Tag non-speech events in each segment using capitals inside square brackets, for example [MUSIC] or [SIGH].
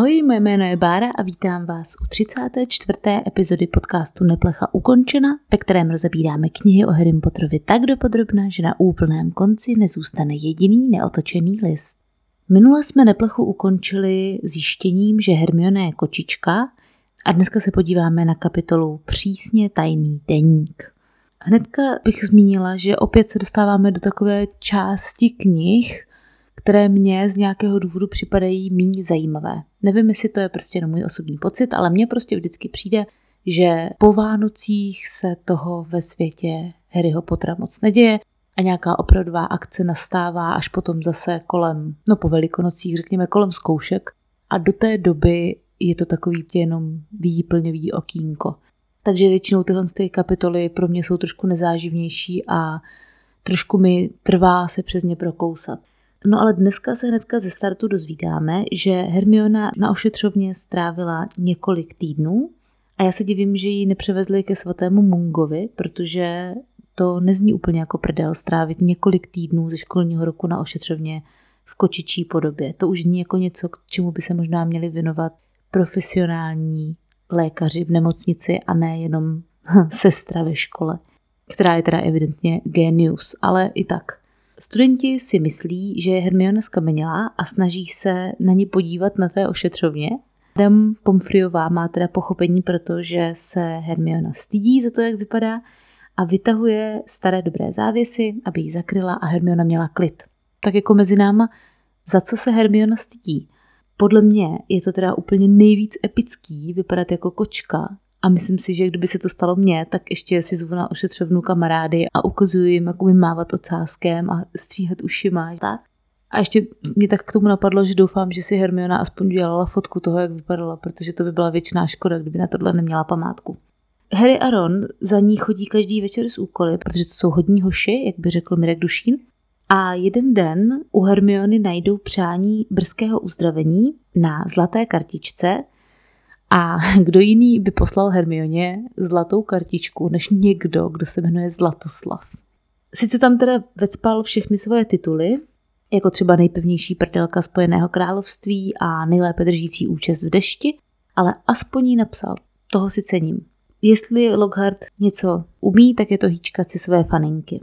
Ahoj, moje jméno je Bára a vítám vás u 34. epizody podcastu Neplecha ukončena, ve kterém rozebíráme knihy o Harry Potterovi tak dopodrobna, že na úplném konci nezůstane jediný neotočený list. Minule jsme Neplechu ukončili zjištěním, že Hermione je kočička a dneska se podíváme na kapitolu Přísně tajný deník. Hnedka bych zmínila, že opět se dostáváme do takové části knih, které mě z nějakého důvodu připadají méně zajímavé. Nevím, jestli to je prostě jenom můj osobní pocit, ale mně prostě vždycky přijde, že po Vánocích se toho ve světě Harryho Pottera moc neděje a nějaká opravdová akce nastává až potom zase kolem, no po velikonocích, řekněme kolem zkoušek a do té doby je to takový jenom výplňový okýnko. Takže většinou tyhle ty kapitoly pro mě jsou trošku nezáživnější a trošku mi trvá se přes ně prokousat. No ale dneska se hnedka ze startu dozvídáme, že Hermiona na ošetřovně strávila několik týdnů a já se divím, že ji nepřevezli ke svatému Mungovi, protože to nezní úplně jako prdel strávit několik týdnů ze školního roku na ošetřovně v kočičí podobě. To už zní jako něco, k čemu by se možná měli věnovat profesionální lékaři v nemocnici a ne jenom [LAUGHS] sestra ve škole, která je teda evidentně genius, ale i tak. Studenti si myslí, že je Hermiona skamenělá a snaží se na ní podívat na té ošetřovně. Adam Pomfriová má teda pochopení, protože se Hermiona stydí za to, jak vypadá a vytahuje staré dobré závěsy, aby ji zakryla a Hermiona měla klid. Tak jako mezi náma, za co se Hermiona stydí? Podle mě je to teda úplně nejvíc epický vypadat jako kočka, a myslím si, že kdyby se to stalo mně, tak ještě si zvu na ošetřovnu kamarády a ukazuju jim, jak umím mávat ocáskem a stříhat ušima. Tak? A ještě mě tak k tomu napadlo, že doufám, že si Hermiona aspoň udělala fotku toho, jak vypadala, protože to by byla věčná škoda, kdyby na tohle neměla památku. Harry a Ron za ní chodí každý večer z úkoly, protože to jsou hodní hoši, jak by řekl Mirek Dušín. A jeden den u Hermiony najdou přání brzkého uzdravení na zlaté kartičce, a [LAUGHS] kdo jiný by poslal Hermioně zlatou kartičku, než někdo, kdo se jmenuje Zlatoslav. Sice tam teda vecpal všechny svoje tituly, jako třeba nejpevnější prdelka Spojeného království a nejlépe držící účest v dešti, ale aspoň jí napsal. Toho si cením. Jestli Lockhart něco umí, tak je to hýčkat si své faninky.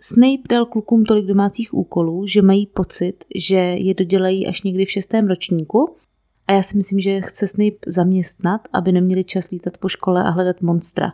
Snape dal klukům tolik domácích úkolů, že mají pocit, že je dodělají až někdy v šestém ročníku a já si myslím, že chce Snape zaměstnat, aby neměli čas lítat po škole a hledat monstra.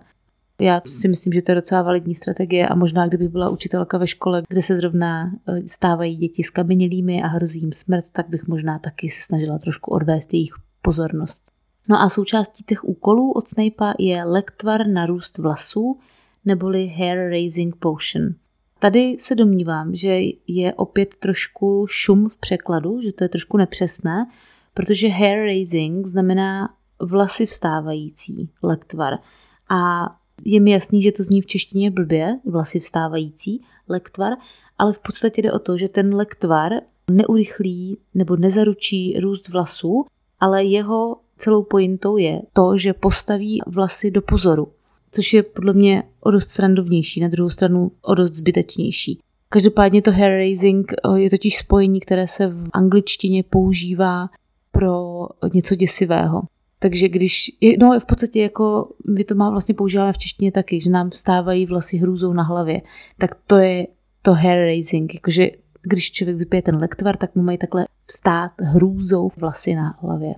Já si myslím, že to je docela validní strategie a možná kdyby byla učitelka ve škole, kde se zrovna eh, stávají děti s kamenělými a hrozí jim smrt, tak bych možná taky se snažila trošku odvést jejich pozornost. No a součástí těch úkolů od Snape'a je lektvar na růst vlasů, neboli hair raising potion. Tady se domnívám, že je opět trošku šum v překladu, že to je trošku nepřesné, protože hair raising znamená vlasy vstávající, lektvar. A je mi jasný, že to zní v češtině blbě, vlasy vstávající, lektvar, ale v podstatě jde o to, že ten lektvar neurychlí nebo nezaručí růst vlasů, ale jeho celou pointou je to, že postaví vlasy do pozoru, což je podle mě o dost srandovnější, na druhou stranu o dost zbytečnější. Každopádně to hair raising je totiž spojení, které se v angličtině používá pro něco děsivého. Takže když, no v podstatě jako vy to má vlastně používáme v češtině taky, že nám vstávají vlasy hrůzou na hlavě, tak to je to hair raising, jakože když člověk vypije ten lektvar, tak mu mají takhle vstát hrůzou vlasy na hlavě.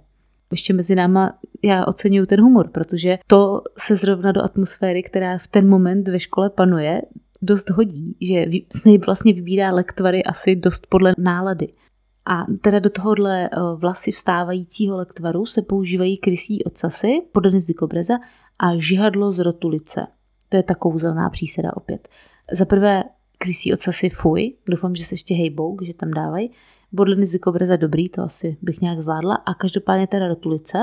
Ještě mezi náma já oceňuju ten humor, protože to se zrovna do atmosféry, která v ten moment ve škole panuje, dost hodí, že Snape vlastně vybírá lektvary asi dost podle nálady. A teda do tohohle eh, vlasy vstávajícího lektvaru se používají krysí ocasy, podany z dikobreza a žihadlo z rotulice. To je ta kouzelná příseda opět. Za prvé krysí ocasy fuj, doufám, že se ještě hejbou, že tam dávají. Bodliny z dikobreza dobrý, to asi bych nějak zvládla. A každopádně teda rotulice.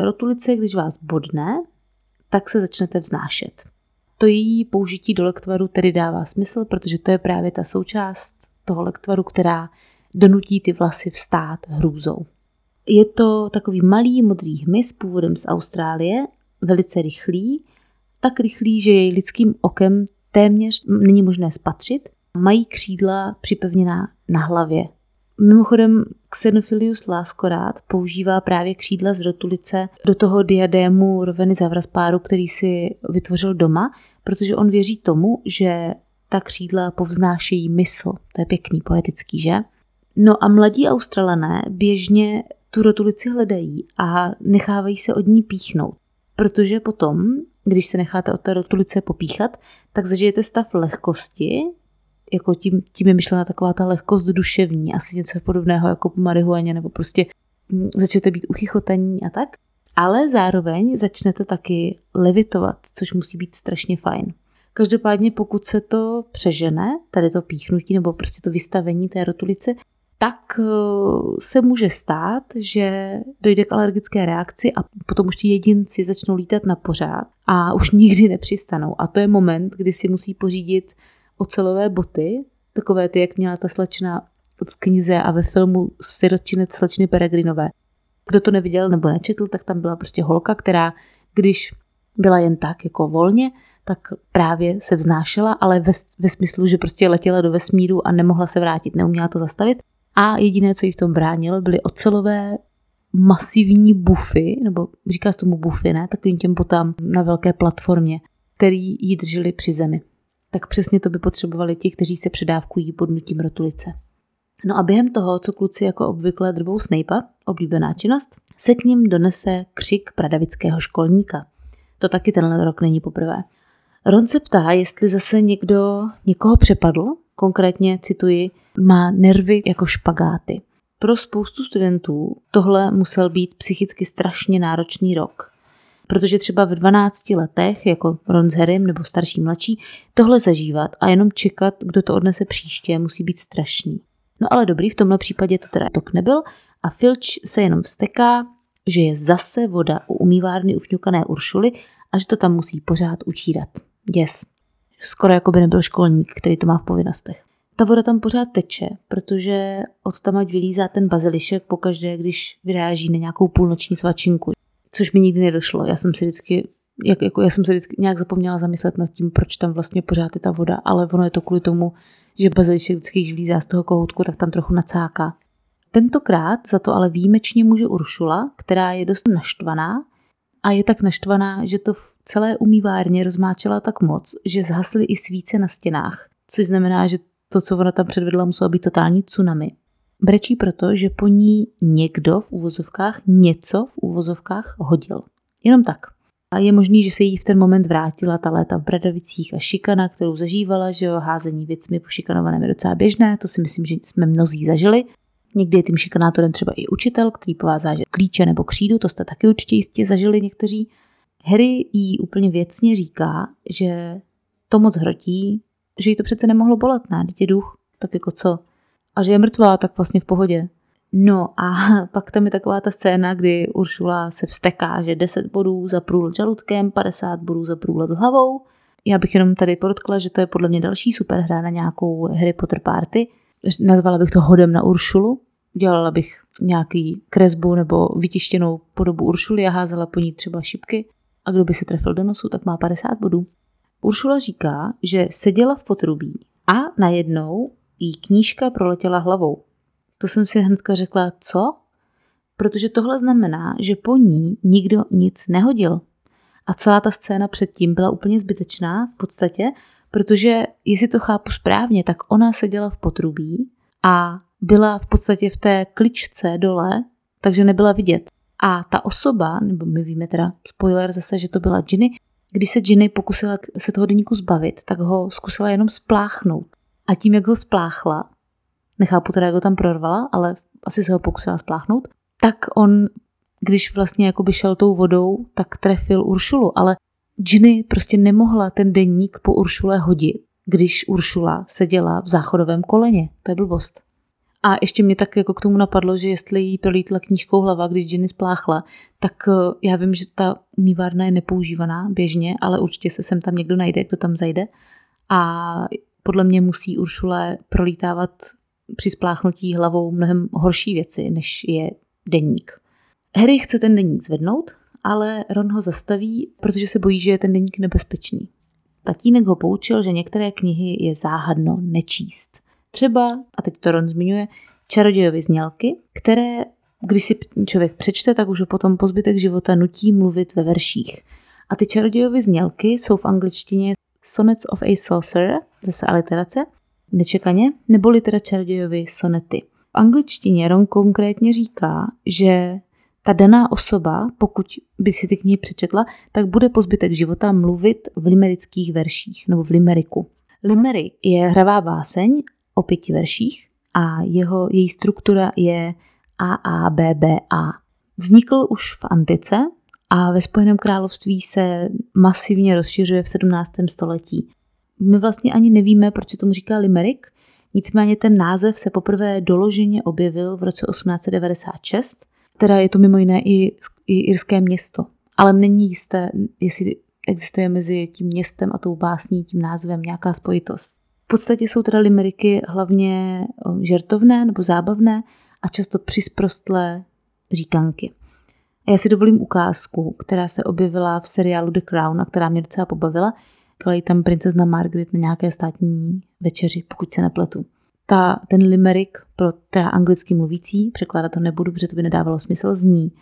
Rotulice, když vás bodne, tak se začnete vznášet. To její použití do lektvaru tedy dává smysl, protože to je právě ta součást toho lektvaru, která donutí ty vlasy vstát hrůzou. Je to takový malý modrý hmyz původem z Austrálie, velice rychlý, tak rychlý, že jej lidským okem téměř není možné spatřit. Mají křídla připevněná na hlavě. Mimochodem Xenophilius Laskorát používá právě křídla z rotulice do toho diadému Roveny Zavraspáru, který si vytvořil doma, protože on věří tomu, že ta křídla povznášejí mysl. To je pěkný, poetický, že? No a mladí Australané běžně tu rotulici hledají a nechávají se od ní píchnout. Protože potom, když se necháte od té rotulice popíchat, tak zažijete stav lehkosti, jako tím, tím je myšlena taková ta lehkost duševní, asi něco podobného jako po marihuaně, nebo prostě hm, začnete být uchychotaní a tak. Ale zároveň začnete taky levitovat, což musí být strašně fajn. Každopádně pokud se to přežene, tady to píchnutí nebo prostě to vystavení té rotulice, tak eh, se může stát, že dojde k alergické reakci a potom už ti jedinci začnou lítat na pořád a už [LAUGHS] nikdy nepřistanou. A to je moment, kdy si musí pořídit ocelové boty, takové ty, jak měla ta slečna v knize a ve filmu Sirotčinec slečny Peregrinové. Kdo to neviděl nebo nečetl, tak tam byla prostě holka, která, když byla jen tak jako volně, tak právě se vznášela, ale ve, ve smyslu, že prostě letěla do vesmíru a nemohla se vrátit, neuměla to zastavit. A jediné, co jí v tom bránilo, byly ocelové masivní bufy, nebo říká se tomu bufy, ne? Takovým těm botám na velké platformě, který jí drželi při zemi tak přesně to by potřebovali ti, kteří se předávkují pod nutím rotulice. No a během toho, co kluci jako obvykle drbou Snape'a, oblíbená činnost, se k ním donese křik pradavického školníka. To taky tenhle rok není poprvé. Ron se ptá, jestli zase někdo někoho přepadl, konkrétně cituji, má nervy jako špagáty. Pro spoustu studentů tohle musel být psychicky strašně náročný rok protože třeba v 12 letech, jako Ron s Harrym nebo starší mladší, tohle zažívat a jenom čekat, kdo to odnese příště, musí být strašný. No ale dobrý, v tomhle případě to teda tok nebyl a Filch se jenom vsteká, že je zase voda u umývárny ufňukané Uršuly a že to tam musí pořád utírat. Yes. Skoro jako by nebyl školník, který to má v povinnostech. Ta voda tam pořád teče, protože od tam ať vylízá ten bazilišek pokaždé, když vyráží na nějakou půlnoční svačinku což mi nikdy nedošlo. Já jsem si vždycky jak, jako já jsem se vždycky nějak zapomněla zamyslet nad tím, proč tam vlastně pořád je ta voda, ale ono je to kvůli tomu, že bazilišek vždycky, když vlízá z toho kohoutku, tak tam trochu nacáká. Tentokrát za to ale výjimečně může Uršula, která je dost naštvaná a je tak naštvaná, že to v celé umývárně rozmáčela tak moc, že zhasly i svíce na stěnách, což znamená, že to, co ona tam předvedla, muselo být totální tsunami. Brečí proto, že po ní někdo v úvozovkách něco v úvozovkách hodil. Jenom tak. A je možný, že se jí v ten moment vrátila ta léta v Bradavicích a šikana, kterou zažívala, že jo, házení věcmi po šikanovaném je docela běžné, to si myslím, že jsme mnozí zažili. Někdy je tím šikanátorem třeba i učitel, který povázá že klíče nebo křídu, to jste taky určitě jistě zažili někteří. Harry jí úplně věcně říká, že to moc hrotí, že jí to přece nemohlo bolet, ne? Dítě duch, tak jako co? a že je mrtvá, tak vlastně v pohodě. No a [LAUGHS] pak tam je taková ta scéna, kdy Uršula se vsteká, že 10 bodů za průlet žaludkem, 50 bodů za průlet hlavou. Já bych jenom tady podotkla, že to je podle mě další super hra na nějakou Harry Potter party. Nazvala bych to hodem na Uršulu. Dělala bych nějaký kresbu nebo vytištěnou podobu Uršuly a házela po ní třeba šipky. A kdo by se trefil do nosu, tak má 50 bodů. Uršula říká, že seděla v potrubí a najednou jí knížka proletěla hlavou. To jsem si hnedka řekla, co? Protože tohle znamená, že po ní nikdo nic nehodil. A celá ta scéna předtím byla úplně zbytečná v podstatě, protože jestli to chápu správně, tak ona seděla v potrubí a byla v podstatě v té kličce dole, takže nebyla vidět. A ta osoba, nebo my víme teda, spoiler zase, že to byla Ginny, když se Ginny pokusila se toho deníku zbavit, tak ho zkusila jenom spláchnout. A tím, jak ho spláchla, nechápu teda, jak ho tam prorvala, ale asi se ho pokusila spláchnout, tak on, když vlastně jakoby šel tou vodou, tak trefil Uršulu, ale Ginny prostě nemohla ten denník po Uršule hodit, když Uršula seděla v záchodovém koleně. To je blbost. A ještě mě tak jako k tomu napadlo, že jestli jí prolítla knížkou hlava, když Ginny spláchla, tak eh, já vím, že ta umývárna je nepoužívaná běžně, ale určitě se sem tam někdo najde, kdo tam zajde. A podle mě musí Uršule prolítávat při spláchnutí hlavou mnohem horší věci, než je denník. Harry chce ten denník zvednout, ale Ron ho zastaví, protože se bojí, že je ten denník nebezpečný. Tatínek ho poučil, že některé knihy je záhadno nečíst. Třeba, a teď to Ron zmiňuje, čarodějovi znělky, které, když si člověk přečte, tak už ho potom po zbytek života nutí mluvit ve verších. A ty čarodějovy znělky jsou v angličtině Sonnets of a Sorcerer, zase aliterace, nečekaně, nebo teda čarodějovy sonety. V angličtině Ron konkrétně říká, že ta daná osoba, pokud by si ty knihy přečetla, tak bude po zbytek života mluvit v limerických verších nebo v limeriku. Limerick je hravá báseň o pěti verších a jeho, její struktura je AABBA. Vznikl už v antice a ve Spojeném království se masivně rozšiřuje v 17. století. My vlastně ani nevíme, proč se tomu říká limerick, nicméně ten název se poprvé doloženě objevil v roce 1896, teda je to mimo jiné i, i irské město, ale není jisté, jestli existuje mezi tím městem a tou básní, tím názvem nějaká spojitost. V podstatě jsou teda limeriky hlavně žertovné nebo zábavné a často přisprostlé říkanky. A já si dovolím ukázku, která se objevila v seriálu The Crown a která mě docela pobavila. Kala tam princezna Margaret na nějaké státní večeři, pokud se nepletu. Ta, ten limerick pro teda anglicky mluvící, překládat to nebudu, protože to by nedávalo smysl, zní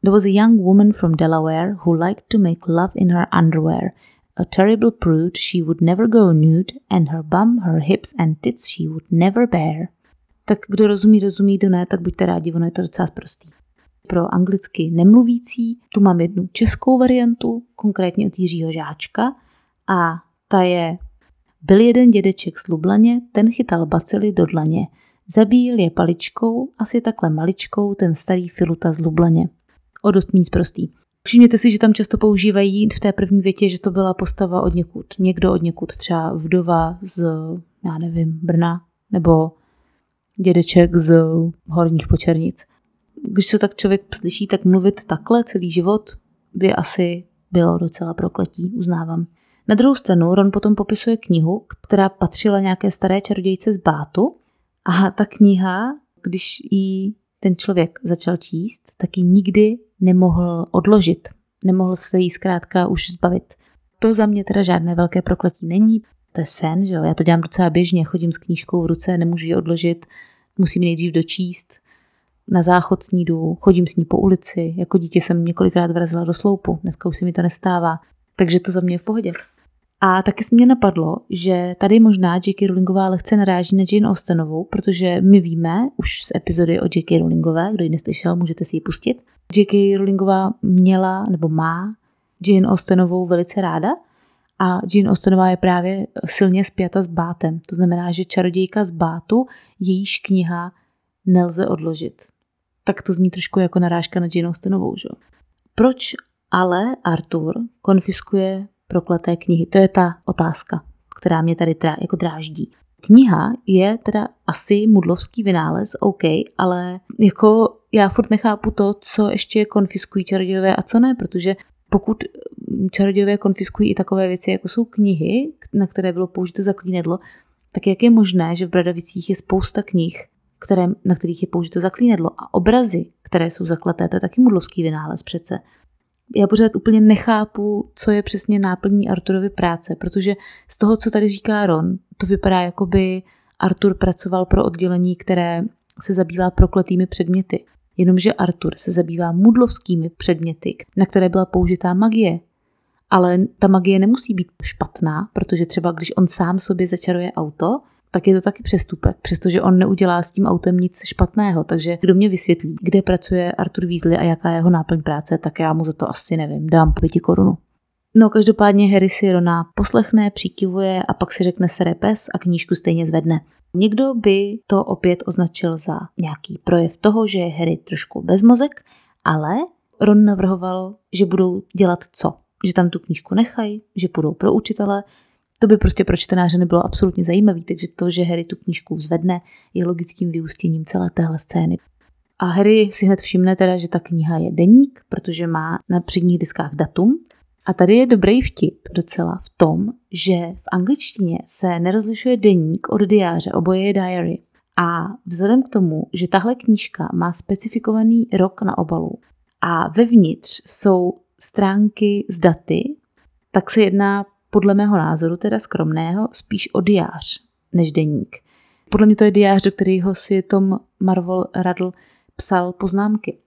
There was a young woman from Delaware who liked to make love in her underwear. A terrible prude, she would never go nude, and her bum, her hips and tits she would never bear. Tak kdo rozumí, rozumí, kdo ne, tak buďte rádi, ono je to docela prostý. Pro anglicky nemluvící tu mám jednu českou variantu, konkrétně od Jiřího Žáčka, a ta je byl jeden dědeček z Lublaně, ten chytal bacily do dlaně. Zabíjel je paličkou, asi takhle maličkou, ten starý filuta z Lublaně o dost méně prostý. Všimněte si, že tam často používají v té první větě, že to byla postava od někud, někdo od někud, třeba vdova z, já nevím, Brna, nebo dědeček z Horních Počernic. Když to tak člověk slyší, tak mluvit takhle celý život by asi bylo docela prokletí, uznávám. Na druhou stranu Ron potom popisuje knihu, která patřila nějaké staré čarodějce z Bátu a ta kniha, když ji ten člověk začal číst, tak ji nikdy nemohl odložit. Nemohl se jí zkrátka už zbavit. To za mě teda žádné velké prokletí není. To je sen, že jo? Já to dělám docela běžně, chodím s knížkou v ruce, nemůžu ji odložit, musím ji nejdřív dočíst. Na záchod s ní jdu, chodím s ní po ulici, jako dítě jsem několikrát vrazila do sloupu, dneska už se mi to nestává, takže to za mě je v pohodě. A taky se mě napadlo, že tady možná J.K. Rowlingová lehce naráží na Jane Austenovou, protože my víme už z epizody o J.K. Rowlingové, kdo ji neslyšel, můžete si ji pustit. J.K. Rowlingová měla nebo má Jane Austenovou velice ráda a Jane Austenová je právě silně spjata s bátem. To znamená, že čarodějka z bátu, jejíž kniha nelze odložit. Tak to zní trošku jako narážka na Jane Austenovou, že? Proč ale Arthur konfiskuje prokleté knihy? To je ta otázka, která mě tady trá, jako dráždí. Kniha je teda asi mudlovský vynález, OK, ale jako já furt nechápu to, co ještě konfiskují čarodějové a co ne, protože pokud čarodějové konfiskují i takové věci, jako jsou knihy, na které bylo použito zaklínedlo, tak jak je možné, že v Bradavicích je spousta knih, které, na kterých je použito zaklínedlo a obrazy, které jsou zakleté, to je taky mudlovský vynález přece já pořád úplně nechápu, co je přesně náplní Arturovy práce, protože z toho, co tady říká Ron, to vypadá, jako by Artur pracoval pro oddělení, které se zabývá prokletými předměty. Jenomže Artur se zabývá mudlovskými předměty, na které byla použitá magie. Ale ta magie nemusí být špatná, protože třeba když on sám sobě začaruje auto, tak je to taky přestupek, přestože on neudělá s tím autem nic špatného. Takže kdo mě vysvětlí, kde pracuje Artur Weasley a jaká je jeho náplň práce, tak já mu za to asi nevím, dám pěti korunu. No každopádně Harry si Rona poslechne, přikivuje a pak si řekne sere pes a knížku stejně zvedne. Někdo by to opět označil za nějaký projev toho, že je Harry trošku bezmozek, ale Ron navrhoval, že budou dělat co? Že tam tu knížku nechají, že půjdou pro učitele, to by prostě pro čtenáře nebylo absolutně zajímavé, takže to, že Harry tu knížku vzvedne, je logickým vyústěním celé téhle scény. A Harry si hned všimne teda, že ta kniha je deník, protože má na předních diskách datum. A tady je dobrý vtip docela v tom, že v angličtině se nerozlišuje deník od diáře, oboje je diary. A vzhledem k tomu, že tahle knížka má specifikovaný rok na obalu a vevnitř jsou stránky s daty, tak se jedná podle mého názoru, teda skromného, spíš o diář než deník. Podle mě to je diář, do kterého si Tom Marvel Radl psal poznámky.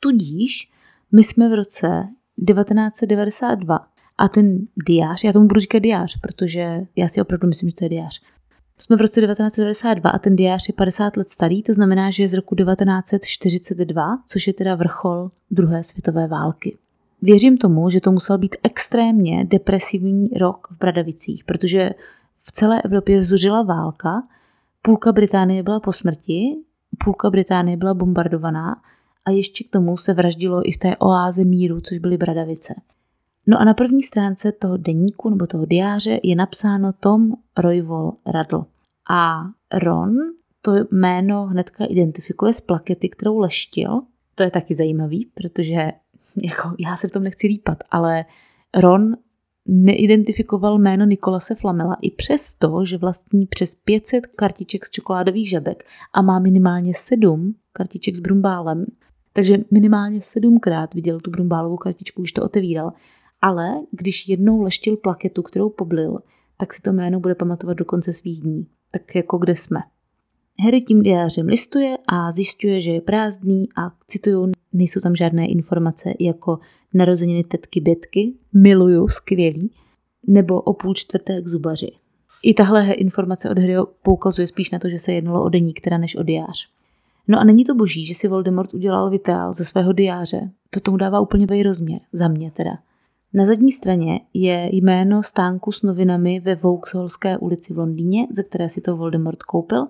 Tudíž my jsme v roce 1992 a ten diář, já tomu budu říkat diář, protože já si opravdu myslím, že to je diář. Jsme v roce 1992 a ten diář je 50 let starý, to znamená, že je z roku 1942, což je teda vrchol druhé světové války. Věřím tomu, že to musel být extrémně depresivní rok v Bradavicích, protože v celé Evropě zuřila válka, půlka Británie byla po smrti, půlka Británie byla bombardovaná a ještě k tomu se vraždilo i v té oáze míru, což byly Bradavice. No a na první stránce toho deníku nebo toho diáře je napsáno Tom Royvol Radl. A Ron to jméno hnedka identifikuje z plakety, kterou leštil. To je taky zajímavý, protože jako, já se v tom nechci lípat, ale Ron neidentifikoval jméno Nikolase Flamela i přesto, že vlastní přes 500 kartiček z čokoládových žabek a má minimálně 7 kartiček s brumbálem. Takže minimálně sedmkrát viděl tu brumbálovou kartičku, už to otevíral. Ale když jednou leštil plaketu, kterou poblil, tak si to jméno bude pamatovat do konce svých dní. Tak jako kde jsme. Harry tím diářem listuje a zjišťuje, že je prázdný a cituju, nejsou tam žádné informace jako narozeniny tetky Bětky, miluju, skvělý, nebo o půl čtvrté k zubaři. I tahle informace od Harryho poukazuje spíš na to, že se jednalo o deník, teda než o diář. No a není to boží, že si Voldemort udělal vitál ze svého diáře. To tomu dává úplně vej rozměr, za mě teda. Na zadní straně je jméno stánku s novinami ve Vauxhallské ulici v Londýně, ze které si to Voldemort koupil.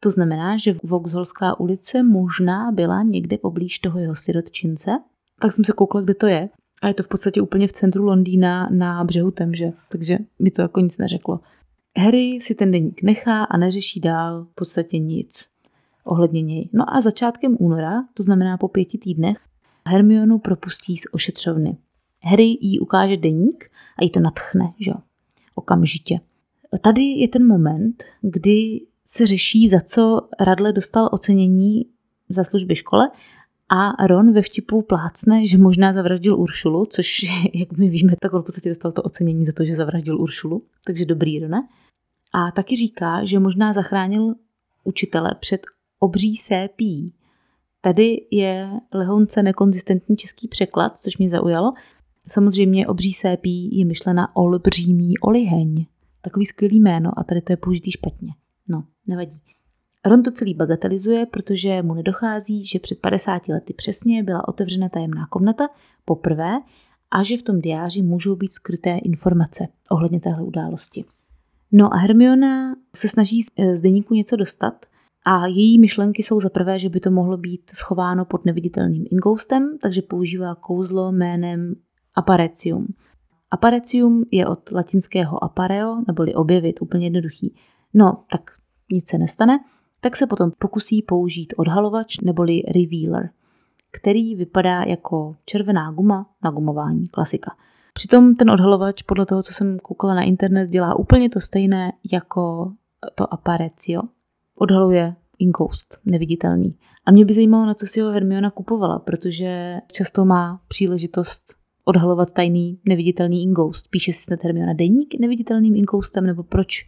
To znamená, že Vauxhallská ulice možná byla někde poblíž toho jeho sirotčince. Tak jsem se koukla, kde to je. A je to v podstatě úplně v centru Londýna na břehu Temže, takže mi to jako nic neřeklo. Harry si ten deník nechá a neřeší dál v podstatě nic ohledně něj. No a začátkem února, to znamená po pěti týdnech, Hermionu propustí z ošetřovny. Harry jí ukáže deník a jí to natchne, že okamžitě. Tady je ten moment, kdy se řeší, za co Radle dostal ocenění za služby škole a Ron ve vtipu plácne, že možná zavraždil Uršulu, což, [LAUGHS] jak my víme, tak on v podstatě dostal to ocenění za to, že zavraždil Uršulu, takže dobrý, Rone. A taky říká, že možná zachránil učitele před obří sépí. Tady je lehonce nekonzistentní český překlad, což mě zaujalo. Samozřejmě obří sépí je myšlena olbřímý oliheň. Takový skvělý jméno a tady to je použitý špatně. Nevadí. Ron to celý bagatelizuje, protože mu nedochází, že před 50 lety přesně byla otevřena tajemná komnata poprvé a že v tom diáři můžou být skryté informace ohledně téhle události. No a Hermiona se snaží z deníku něco dostat a její myšlenky jsou za prvé, že by to mohlo být schováno pod neviditelným ingoustem, takže používá kouzlo jménem aparecium. Aparecium je od latinského apareo, neboli objevit, úplně jednoduchý. No, tak nic se nestane, tak se potom pokusí použít odhalovač neboli revealer, který vypadá jako červená guma na gumování, klasika. Přitom ten odhalovač, podle toho, co jsem koukala na internet, dělá úplně to stejné jako to aparecio. Odhaluje inkoust, neviditelný. A mě by zajímalo, na co si ho Hermiona kupovala, protože často má příležitost odhalovat tajný neviditelný inkoust. Píše si snad Hermiona deník neviditelným inkoustem, nebo proč,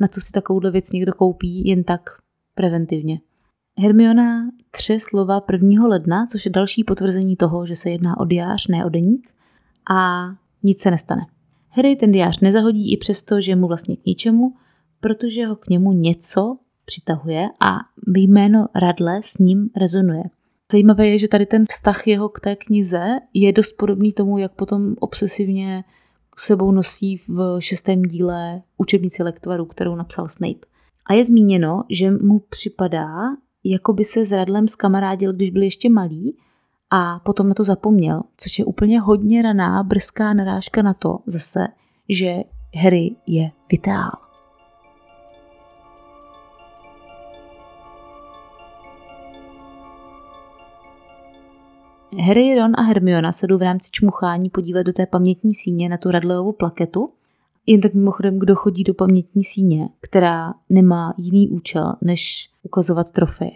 na co si takovouhle věc někdo koupí jen tak preventivně. Hermiona tři slova 1. ledna, což je další potvrzení toho, že se jedná o diář, ne o deník, a nic se nestane. Harry ten diář nezahodí i přesto, že mu vlastně k ničemu, protože ho k němu něco přitahuje a jméno Radle s ním rezonuje. Zajímavé je, že tady ten vztah jeho k té knize je dost podobný tomu, jak potom obsesivně sebou nosí v šestém díle učebnici lektvaru, kterou napsal Snape. A je zmíněno, že mu připadá, jako by se s Radlem skamarádil, když byl ještě malý a potom na to zapomněl, což je úplně hodně raná, brzká narážka na to zase, že Harry je vitál. Harry, Ron a Hermiona se jdou v rámci čmuchání podívat do té pamětní síně na tu Radleovu plaketu. Jen tak mimochodem, kdo chodí do pamětní síně, která nemá jiný účel, než ukazovat trofeje.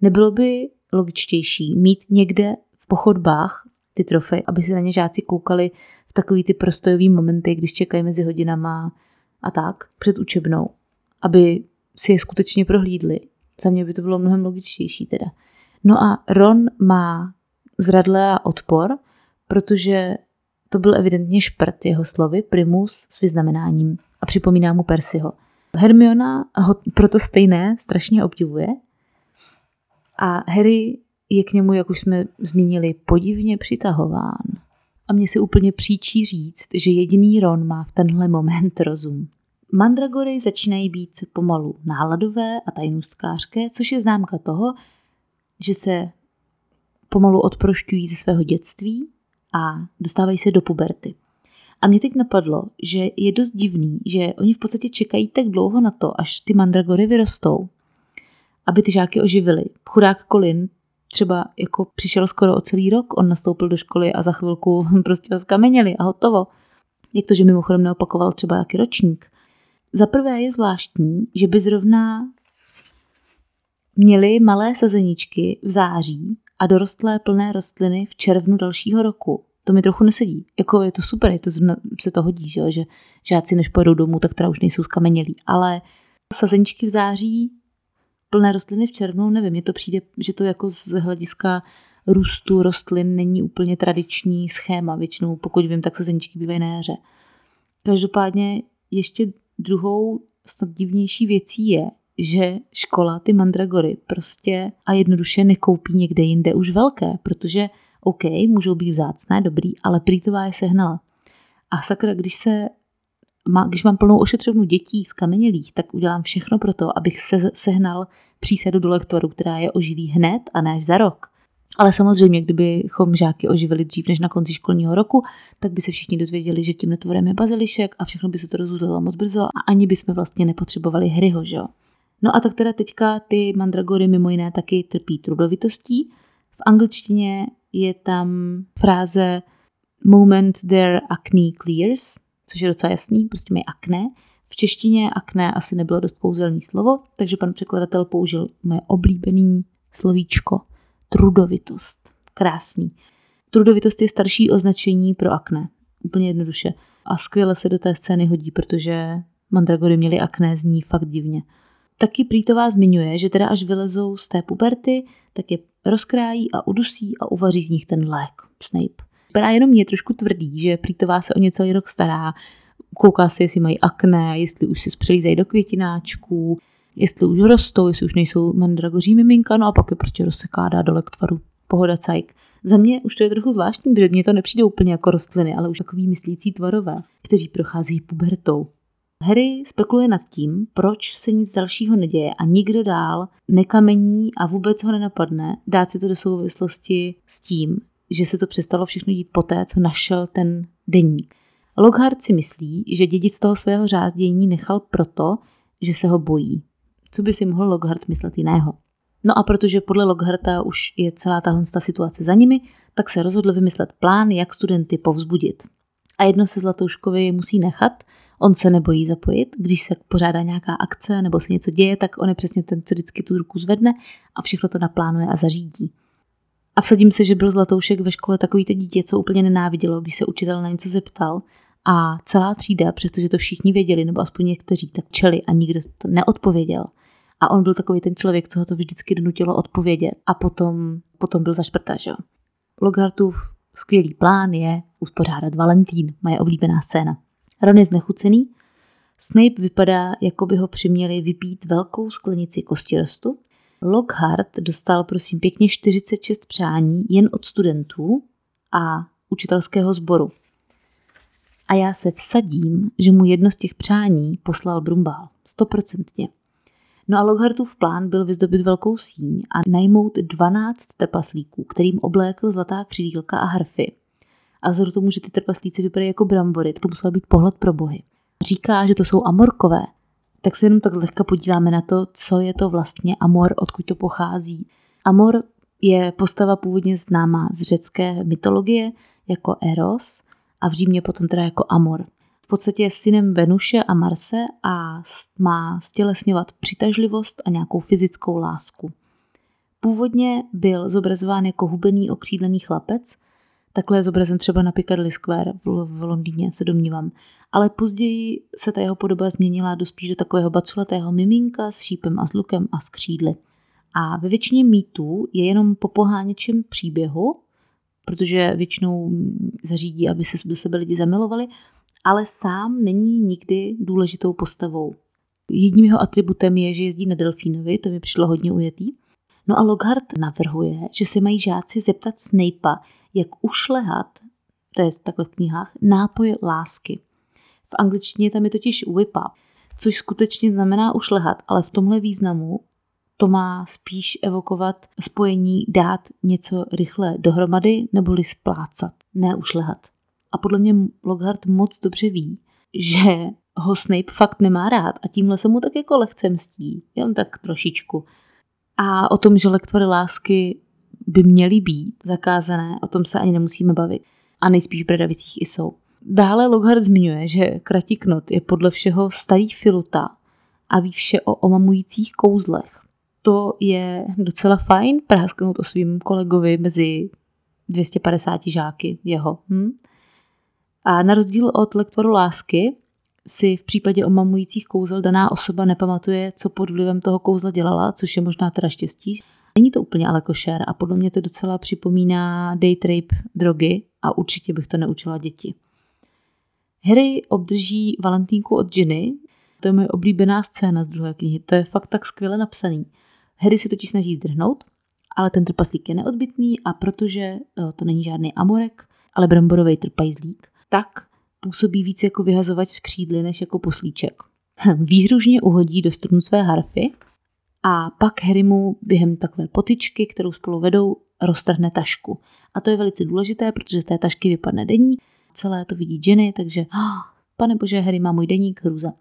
Nebylo by logičtější mít někde v pochodbách ty trofeje, aby se na ně žáci koukali v takový ty prostojový momenty, když čekají mezi hodinama a tak, před učebnou, aby si je skutečně prohlídli. Za mě by to bylo mnohem logičtější teda. No a Ron má zradle a odpor, protože to byl evidentně šprt jeho slovy, primus s vyznamenáním a připomíná mu Persiho. Hermiona ho proto stejné strašně obdivuje a Harry je k němu, jak už jsme zmínili, podivně přitahován. A mně se úplně příčí říct, že jediný Ron má v tenhle moment rozum. Mandragory začínají být pomalu náladové a tajnůstkářské, což je známka toho, že se pomalu odprošťují ze svého dětství a dostávají se do puberty. A mě teď napadlo, že je dost divný, že oni v podstatě čekají tak dlouho na to, až ty mandragory vyrostou, aby ty žáky oživili. Chudák Colin třeba jako přišel skoro o celý rok, on nastoupil do školy a za chvilku [LAUGHS] prostě ho skameněli a hotovo. Jak to, že mimochodem neopakoval třeba jaký ročník. Za prvé je zvláštní, že by zrovna měli malé sazeničky v září a dorostlé plné rostliny v červnu dalšího roku. To mi trochu nesedí. Jako je to super, je to se to hodí, že, že žáci než pojedou domů, tak teda už nejsou skamenělí. Ale sazeničky v září, plné rostliny v červnu, nevím, mně to přijde, že to jako z hlediska růstu rostlin není úplně tradiční schéma. Většinou, pokud vím, tak sazeničky bývají na jaře. Každopádně ještě druhou snad divnější věcí je, že škola ty mandragory prostě a jednoduše nekoupí někde jinde už velké, protože OK, můžou být vzácné, dobrý, ale prýtová je sehnala. A sakra, když se má, když mám plnou ošetřovnu dětí z kamenělých, tak udělám všechno pro to, abych se, sehnal přísadu do lektoru, která je oživí hned a ne až za rok. Ale samozřejmě, kdybychom žáky oživili dřív než na konci školního roku, tak by se všichni dozvěděli, že tím netvorem je bazilišek a všechno by se to rozuzlilo moc brzo a ani bychom vlastně nepotřebovali Harryho, že jo. No a tak teda teďka ty mandragory mimo jiné taky trpí trudovitostí. V angličtině je tam fráze moment their acne clears, což je docela jasný, prostě mají akné. V češtině akné asi nebylo dost kouzelný slovo, takže pan překladatel použil moje oblíbený slovíčko trudovitost. Krásný. Trudovitost je starší označení pro akné. Úplně jednoduše. A skvěle se do té scény hodí, protože mandragory měly akné, zní fakt divně. Taky Prýtová zmiňuje, že teda až vylezou z té puberty, tak je rozkrájí a udusí a uvaří z nich ten lék, Snape. Vypadá jenom mě trošku tvrdý, že Prýtová se o ně celý rok stará, kouká se, jestli mají akné, jestli už se přelízají do květináčků, jestli už rostou, jestli už nejsou mandragoří miminka, no a pak je prostě rozseká, do lektvaru. Pohoda cajk. Za mě už to je trochu zvláštní, protože mně to nepřijde úplně jako rostliny, ale už takový myslící tvarové, kteří procházejí pubertou. Harry spekuluje nad tím, proč se nic dalšího neděje a nikdo dál nekamení a vůbec ho nenapadne dát si to do souvislosti s tím, že se to přestalo všechno dít poté, co našel ten deník. Lockhart si myslí, že dědic toho svého řádění nechal proto, že se ho bojí. Co by si mohl Lockhart myslet jiného? No a protože podle Lockharta už je celá tahle situace za nimi, tak se rozhodl vymyslet plán, jak studenty povzbudit. A jedno se Zlatouškovi musí nechat, on se nebojí zapojit, když se pořádá nějaká akce nebo se něco děje, tak on je přesně ten, co vždycky tu ruku zvedne a všechno to naplánuje a zařídí. A vsadím se, že byl Zlatoušek ve škole takový to dítě, co úplně nenávidělo, když se učitel na něco zeptal a celá třída, přestože to všichni věděli, nebo aspoň někteří, tak čeli a nikdo to neodpověděl. A on byl takový ten člověk, co ho to vždycky donutilo odpovědět a potom, potom byl zašprta, že. Logartův skvělý plán je uspořádat Valentín, moje oblíbená scéna. Ron je znechucený, Snape vypadá, jako by ho přiměli vypít velkou sklenici kostirostu. Lockhart dostal prosím pěkně 46 přání jen od studentů a učitelského sboru. A já se vsadím, že mu jedno z těch přání poslal Brumbál. Stoprocentně. No a Lockhartův plán byl vyzdobit velkou síň a najmout 12 trpaslíků, kterým oblékl zlatá křídílka a harfy. A vzhledem tomu, že ty trpaslíci vypadají jako brambory, to musel být pohled pro bohy. Říká, že to jsou amorkové, tak se jenom tak lehka podíváme na to, co je to vlastně amor, odkud to pochází. Amor je postava původně známá z řecké mytologie jako Eros a v Římě potom teda jako Amor. V podstatě je synem Venuše a Marse a má stělesňovat přitažlivost a nějakou fyzickou lásku. Původně byl zobrazován jako hubený okřídlený chlapec, takhle je zobrazen třeba na Piccadilly Square v, v Londýně, se domnívám. ale později se ta jeho podoba změnila do spíš do takového baculatého miminka s šípem a s lukem a s křídly. A ve většině mýtů je jenom po poháněčím příběhu, protože většinou zařídí, aby se do sebe lidi zamilovali, ale sám není nikdy důležitou postavou. Jedním jeho atributem je, že jezdí na delfínovi, to mi přišlo hodně ujetý. No a Lockhart navrhuje, že se mají žáci zeptat Snape'a, jak ušlehat, to je takhle v knihách, nápoj lásky. V angličtině tam je totiž whip up, což skutečně znamená ušlehat, ale v tomhle významu to má spíš evokovat spojení dát něco rychle dohromady neboli splácat, ne ušlehat. A podle mě Lockhart moc dobře ví, že ho Snape fakt nemá rád a tímhle se mu tak jako lehce mstí, jen tak trošičku. A o tom, že lektvory lásky by měly být zakázané, o tom se ani nemusíme bavit. A nejspíš v Bradavicích i jsou. Dále Lockhart zmiňuje, že Kratiknot je podle všeho starý filuta a ví vše o omamujících kouzlech. To je docela fajn prásknout o svým kolegovi mezi 250 žáky jeho. Hm? A na rozdíl od lektvoru lásky si v případě omamujících kouzel daná osoba nepamatuje, co pod vlivem toho kouzla dělala, což je možná teda štěstí. Není to úplně ale košer a podle mě to docela připomíná date rape drogy a určitě bych to neučila děti. Harry obdrží Valentínku od Ginny, to je moje oblíbená scéna z druhé knihy, to je fakt tak skvěle napsaný. Harry si totiž snaží zdrhnout, ale ten trpaslík je neodbitný a protože eh, to není žádný amorek, ale bramborový trpajzlík, tak působí víc jako vyhazovač z křídly než jako poslíček. [LAUGHS] Výhružně uhodí do strunu své harfy a pak Harry mu během takové potyčky, kterou spolu vedou, roztrhne tašku. A to je velice důležité, protože z té tašky vypadne deník. Celé to vidí Jenny, takže oh, pane bože, Harry má můj deník, hruza.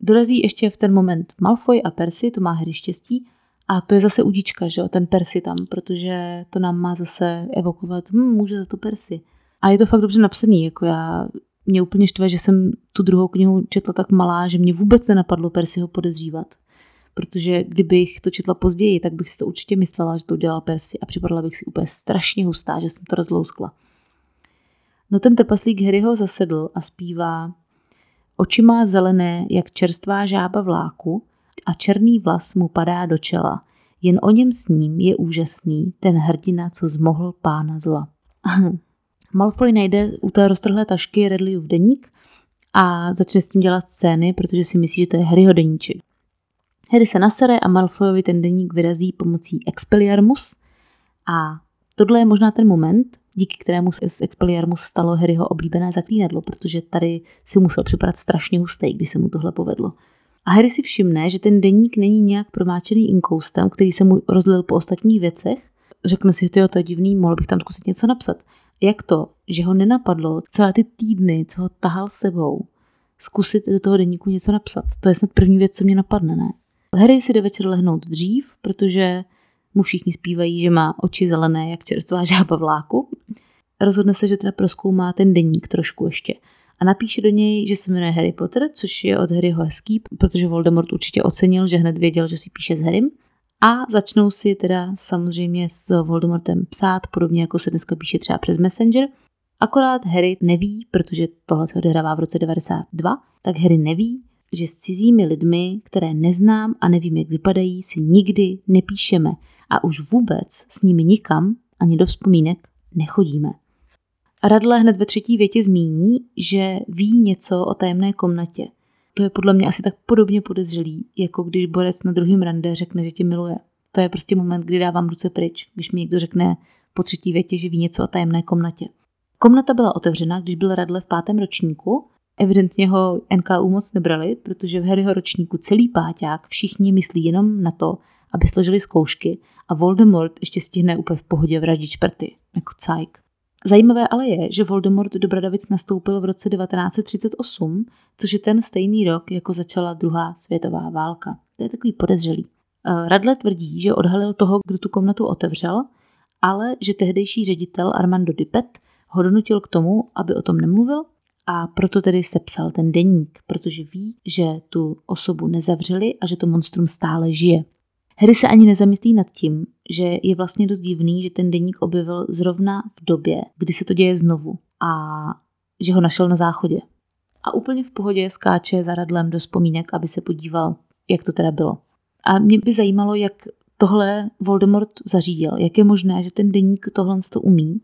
Dorazí ještě v ten moment Malfoy a Percy, to má Harry štěstí, a to je zase udička, že jo, ten Percy tam, protože to nám má zase evokovat, hm, může za to Percy. A je to fakt dobře napsaný, jako já, mě úplně štve, že jsem tu druhou knihu četla tak malá, že mě vůbec nenapadlo Percyho podezřívat. Protože kdybych to četla později, tak bych si to určitě myslela, že to udělala Percy a připadala bych si úplně strašně hustá, že jsem to rozlouskla. No ten trpaslík Harryho zasedl a zpívá Oči má zelené, jak čerstvá žába vláku a černý vlas mu padá do čela. Jen o něm s ním je úžasný ten hrdina, co zmohl pána zla. [LAUGHS] Malfoy najde u té roztrhlé tašky Redleyův deník a začne s tím dělat scény, protože si myslí, že to je Harryho deníček. Harry se nasere a Malfoyovi ten deník vyrazí pomocí Expelliarmus a tohle je možná ten moment, díky kterému se z Expelliarmus stalo Harryho oblíbené zaklínadlo, protože tady si musel připadat strašně hustý, když se mu tohle povedlo. A Harry si všimne, že ten deník není nějak promáčený inkoustem, který se mu rozlil po ostatních věcech. Řekne si, že to je divný, mohl bych tam zkusit něco napsat. Jak to, že ho nenapadlo celé ty týdny, co ho tahal sebou, zkusit do toho deníku něco napsat? To je snad první věc, co mě napadne, ne? Harry si jde večer lehnout dřív, protože mu všichni zpívají, že má oči zelené jak čerstvá žába v láku. Rozhodne se, že teda proskoumá ten deník trošku ještě a napíše do něj, že se jmenuje Harry Potter, což je od Harryho hezký, protože Voldemort určitě ocenil, že hned věděl, že si píše s Harrym. A začnou si teda samozřejmě s Voldemortem psát, podobně jako se dneska píše třeba přes Messenger. Akorát Harry neví, protože tohle se odehrává v roce 92, tak Harry neví, že s cizími lidmi, které neznám a nevím, jak vypadají, si nikdy nepíšeme a už vůbec s nimi nikam, ani do vzpomínek, nechodíme. Radle hned ve třetí větě zmíní, že ví něco o tajemné komnatě. To je podle mě asi tak podobně podezřelý, jako když borec na druhém rande řekne, že tě miluje. To je prostě moment, kdy dávám ruce pryč, když mi někdo řekne po třetí větě, že ví něco o tajemné komnatě. Komnata byla otevřena, když byl Radle v pátém ročníku. Evidentně ho NKU moc nebrali, protože v Harryho ročníku celý páťák všichni myslí jenom na to, aby složili zkoušky a Voldemort ještě stihne úplně v pohodě vraždit šprty, jako cajk. Zajímavé ale je, že Voldemort do Bradavic nastoupil v roce 1938, což je ten stejný rok, jako začala druhá světová válka. To je takový podezřelý. Eh, Radle tvrdí, že odhalil toho, kdo tu komnatu otevřel, ale že tehdejší ředitel Armando Dipet ho donutil k tomu, aby o tom nemluvil a proto tedy sepsal ten deník, protože ví, že tu osobu nezavřeli a že to monstrum stále žije. Harry se ani nezamyslí nad tím, že je vlastně dost divný, že ten deník objevil zrovna v době, kdy se to děje znovu a že ho našel na záchodě. a úplně v pohodě skáče za radlem do vzpomínek, aby se podíval, jak to teda bylo. A mě by zajímalo, jak tohle Voldemort zařídil. Jak je možné, že ten deník tohle to umí?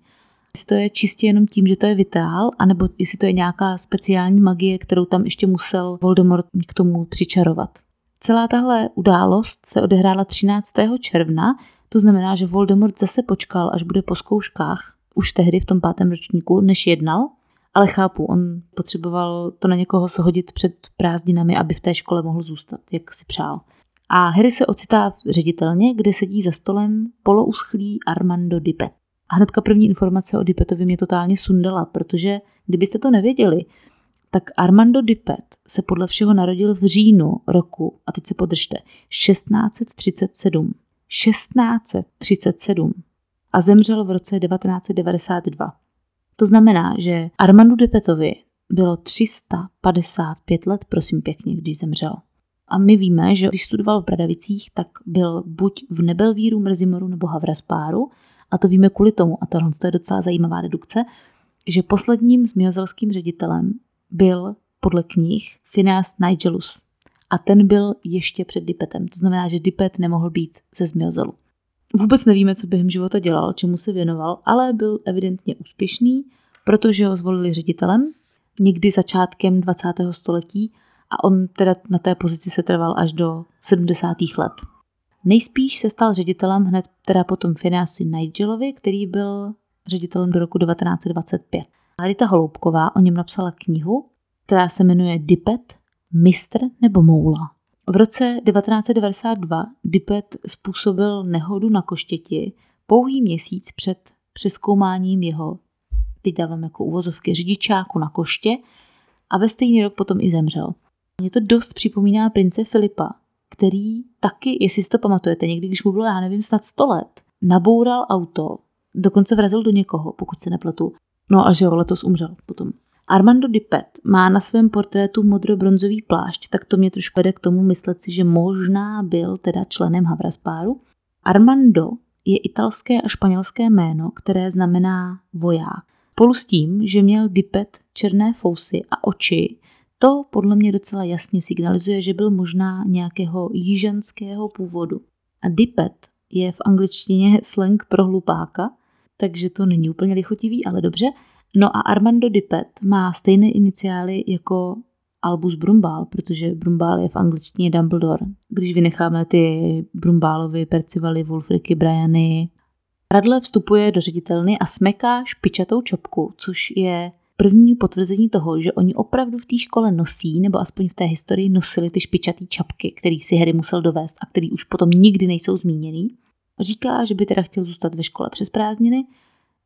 Jestli to je čistě jenom tím, že to je vitál, anebo jestli to je nějaká speciální magie, kterou tam ještě musel Voldemort k tomu přičarovat. Celá tahle událost se odehrála 13. června, to znamená, že Voldemort zase počkal, až bude po zkouškách, už tehdy v tom pátém ročníku, než jednal, ale chápu, on potřeboval to na někoho shodit před prázdninami, aby v té škole mohl zůstat, jak si přál. A Harry se ocitá v ředitelně, kde sedí za stolem polouschlý Armando Dipet. A hnedka první informace o Dipetovi mě totálně sundala, protože kdybyste to nevěděli, tak Armando Dipet se podle všeho narodil v říjnu roku, a teď se podržte, 1637. 1637. A zemřel v roce 1992. To znamená, že Armandu Dipetovi bylo 355 let, prosím pěkně, když zemřel. A my víme, že když studoval v Bradavicích, tak byl buď v Nebelvíru, Mrzimoru nebo Havraspáru, a to víme kvůli tomu, a tohle je docela zajímavá dedukce, že posledním zmiozelským ředitelem byl podle knih Phineas Nigelus. A ten byl ještě před Dipetem. To znamená, že Dipet nemohl být ze Zmiozelu. Vůbec nevíme, co během života dělal, čemu se věnoval, ale byl evidentně úspěšný, protože ho zvolili ředitelem někdy začátkem 20. století a on teda na té pozici se trval až do 70. let. Nejspíš se stal ředitelem hned teda potom Phineasi Nigelovi, který byl ředitelem do roku 1925. A Rita Holoubková o něm napsala knihu, která se jmenuje Dipet, mistr nebo moula. V roce 1992 Dipet způsobil nehodu na koštěti pouhý měsíc před přeskoumáním jeho, teď dávám jako uvozovky, řidičáku na koště a ve stejný rok potom i zemřel. Mě to dost připomíná prince Filipa, který taky, jestli si to pamatujete, někdy, když mu bylo, já nevím, snad 100 let, naboural auto, dokonce vrazil do někoho, pokud se nepletu. No a že jo, letos umřel potom. Armando Dipet má na svém portrétu modro-bronzový plášť, tak to mě trošku vede k tomu myslet si, že možná byl teda členem Havraspáru. Armando je italské a španělské jméno, které znamená voják. Spolu s tím, že měl Dipet černé fousy a oči, to podle mě docela jasně signalizuje, že byl možná nějakého jižanského původu. A dipet je v angličtině slang pro hlupáka, takže to není úplně lichotivý, ale dobře. No a Armando Dipet má stejné iniciály jako Albus Brumbál, protože Brumbál je v angličtině Dumbledore. Když vynecháme ty Brumbálovy, Percivaly, Wolfriky, Briany. Radle vstupuje do ředitelny a smeká špičatou čopku, což je první potvrzení toho, že oni opravdu v té škole nosí, nebo aspoň v té historii nosili ty špičatý čapky, který si Harry musel dovést a který už potom nikdy nejsou zmíněný. Říká, že by teda chtěl zůstat ve škole přes prázdniny,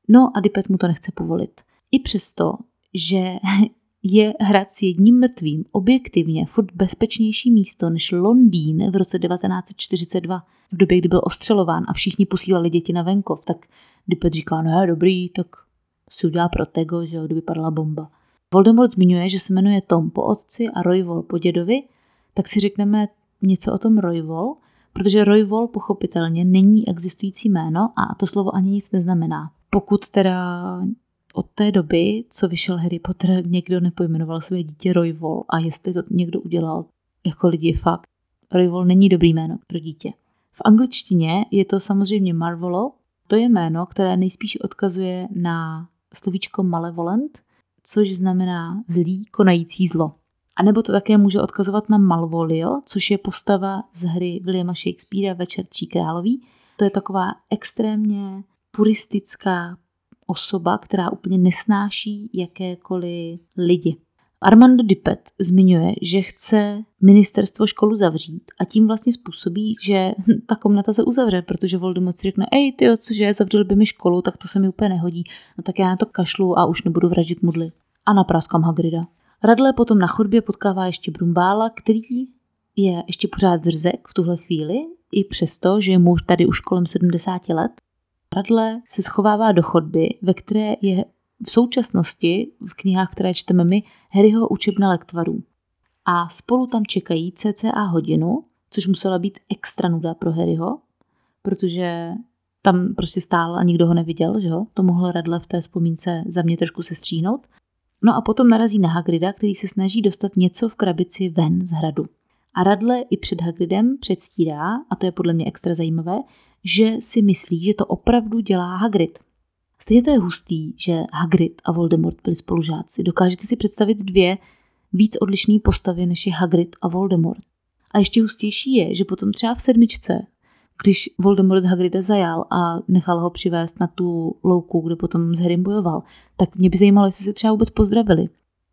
no a Dipet mu to nechce povolit. I přesto, že [LAUGHS] je hrad s jedním mrtvým objektivně furt bezpečnější místo než Londýn v roce 1942, v době, kdy byl ostřelován a všichni posílali děti na venkov, tak Dipet říká, no dobrý, tak si udělá protego, že jo, kdyby padla bomba. Voldemort zmiňuje, že se jmenuje Tom po otci a Royvol po dědovi, tak si řekneme něco o tom Royvol, protože Royvol pochopitelně není existující jméno a to slovo ani nic neznamená. Pokud teda od té doby, co vyšel Harry Potter, někdo nepojmenoval své dítě Royvol a jestli to někdo udělal jako lidi fakt, Royvol není dobrý jméno pro dítě. V angličtině je to samozřejmě Marvolo, to je jméno, které nejspíš odkazuje na slovíčko malevolent, což znamená zlý, konající zlo. A nebo to také může odkazovat na Malvolio, což je postava z hry Williama Shakespearea Večer tří královí. To je taková extrémně puristická osoba, která úplně nesnáší jakékoliv lidi. Armando Dipet zmiňuje, že chce ministerstvo školu zavřít a tím vlastně způsobí, že [LAUGHS] ta komnata se uzavře, protože Voldemort si řekne, ej ty, cože, zavřeli by mi školu, tak to se mi úplně nehodí. No tak já na to kašlu a už nebudu vraždit mudly. A napraskám Hagrida. Radle potom na chodbě potkává ještě Brumbála, který je ještě pořád zrzek v tuhle chvíli, i přesto, že je muž tady už kolem 70 let. Radle se schovává do chodby, ve které je v současnosti v knihách, které čteme my, Harryho učebna lektvarů. A spolu tam čekají cca hodinu, což musela být extra nuda pro Harryho, protože tam prostě stál a nikdo ho neviděl, že jo? To mohlo Radle v té vzpomínce za mě trošku se stříhnout. No a potom narazí na Hagrida, který se snaží dostat něco v krabici ven z hradu. A Radle i před Hagridem předstírá, a to je podle mě extra zajímavé, že si myslí, že to opravdu dělá Hagrid. Stejně to je hustý, že Hagrid a Voldemort byli spolužáci. Dokážete si představit dvě víc odlišné postavy, než je Hagrid a Voldemort. A ještě hustější je, že potom třeba v sedmičce, když Voldemort Hagrida zajal a nechal ho přivést na tu louku, kde potom s Harrym bojoval, tak mě by zajímalo, jestli se třeba vůbec pozdravili.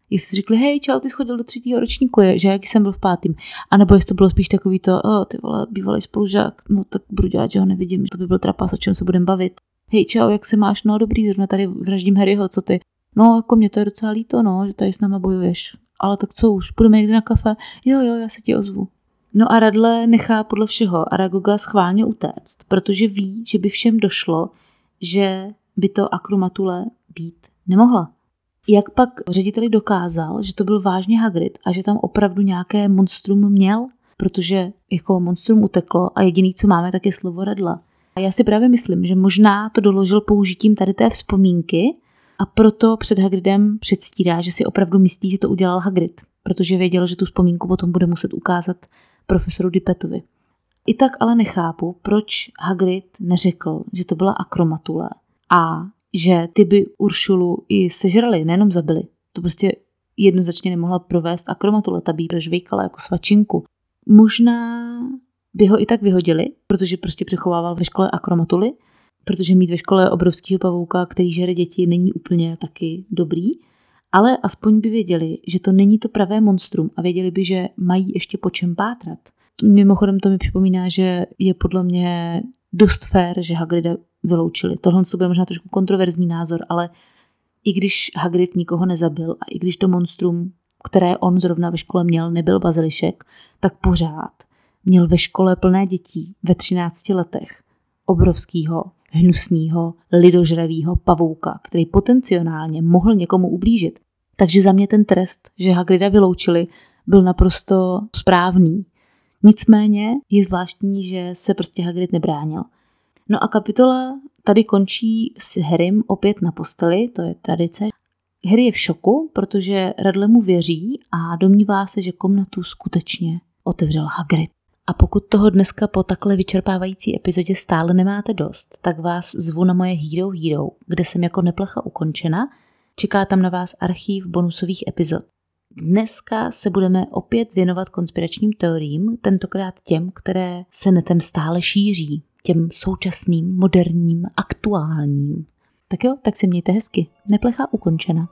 Jestli si řekli, hej, čau, ty schodil do třetího ročníku, je, že jak jsem byl v pátým. A nebo jestli to bylo spíš takový to, o, ty vole, bývalý spolužák, no tak budu dělat, že ho nevidím, to by byl trapas, o čem se budeme bavit. Hej, čau, jak se máš? No dobrý, zrovna tady vraždím Harryho, co ty? No, jako mě to je docela líto, no, že tady s náma bojuješ. Ale tak co už, půjdeme někdy na kafe? Jo, jo, já se ti ozvu. No a Radle nechá podle všeho Aragoga schválně utéct, protože ví, že by všem došlo, že by to akromatule být nemohla. Jak pak řediteli dokázal, že to byl vážně Hagrid a že tam opravdu nějaké monstrum měl, protože jako monstrum uteklo a jediný, co máme, tak je slovo Radla. A já si právě myslím, že možná to doložil použitím tady té vzpomínky a proto před Hagridem předstírá, že si opravdu myslí, že to udělal Hagrid, protože věděl, že tu vzpomínku potom bude muset ukázat profesoru Dipetovi. I tak ale nechápu, proč Hagrid neřekl, že to byla akromatule a že ty by Uršulu i sežrali, nejenom zabili. To prostě jednoznačně nemohla provést akromatule, ta by žvejkala jako svačinku. Možná by ho i tak vyhodili, protože prostě přechovával ve škole akromatuly, protože mít ve škole obrovského pavouka, který žere děti, není úplně taky dobrý, ale aspoň by věděli, že to není to pravé monstrum a věděli by, že mají ještě po čem pátrat. Mimochodem to mi připomíná, že je podle mě dost fér, že Hagrida vyloučili. Tohle bude možná trošku kontroverzní názor, ale i když Hagrid nikoho nezabil a i když to monstrum, které on zrovna ve škole měl, nebyl bazilišek, tak pořád měl ve škole plné dětí ve 13 letech obrovského, hnusného, lidožravého pavouka, který potenciálně mohl někomu ublížit. Takže za mě ten trest, že Hagrida vyloučili, byl naprosto správný. Nicméně je zvláštní, že se prostě Hagrid nebránil. No a kapitola tady končí s Harrym opět na posteli, to je tradice. Harry je v šoku, protože Radle mu věří a domnívá se, že komnatu skutečně otevřel Hagrid. A pokud toho dneska po takhle vyčerpávající epizodě stále nemáte dost, tak vás zvu na moje Hero Hero, kde jsem jako neplecha ukončena. Čeká tam na vás archív bonusových epizod. Dneska se budeme opět věnovat konspiračním teoriím, tentokrát těm, které se netem stále šíří, těm současným, moderním, aktuálním. Tak jo, tak si mějte hezky. Neplecha ukončena.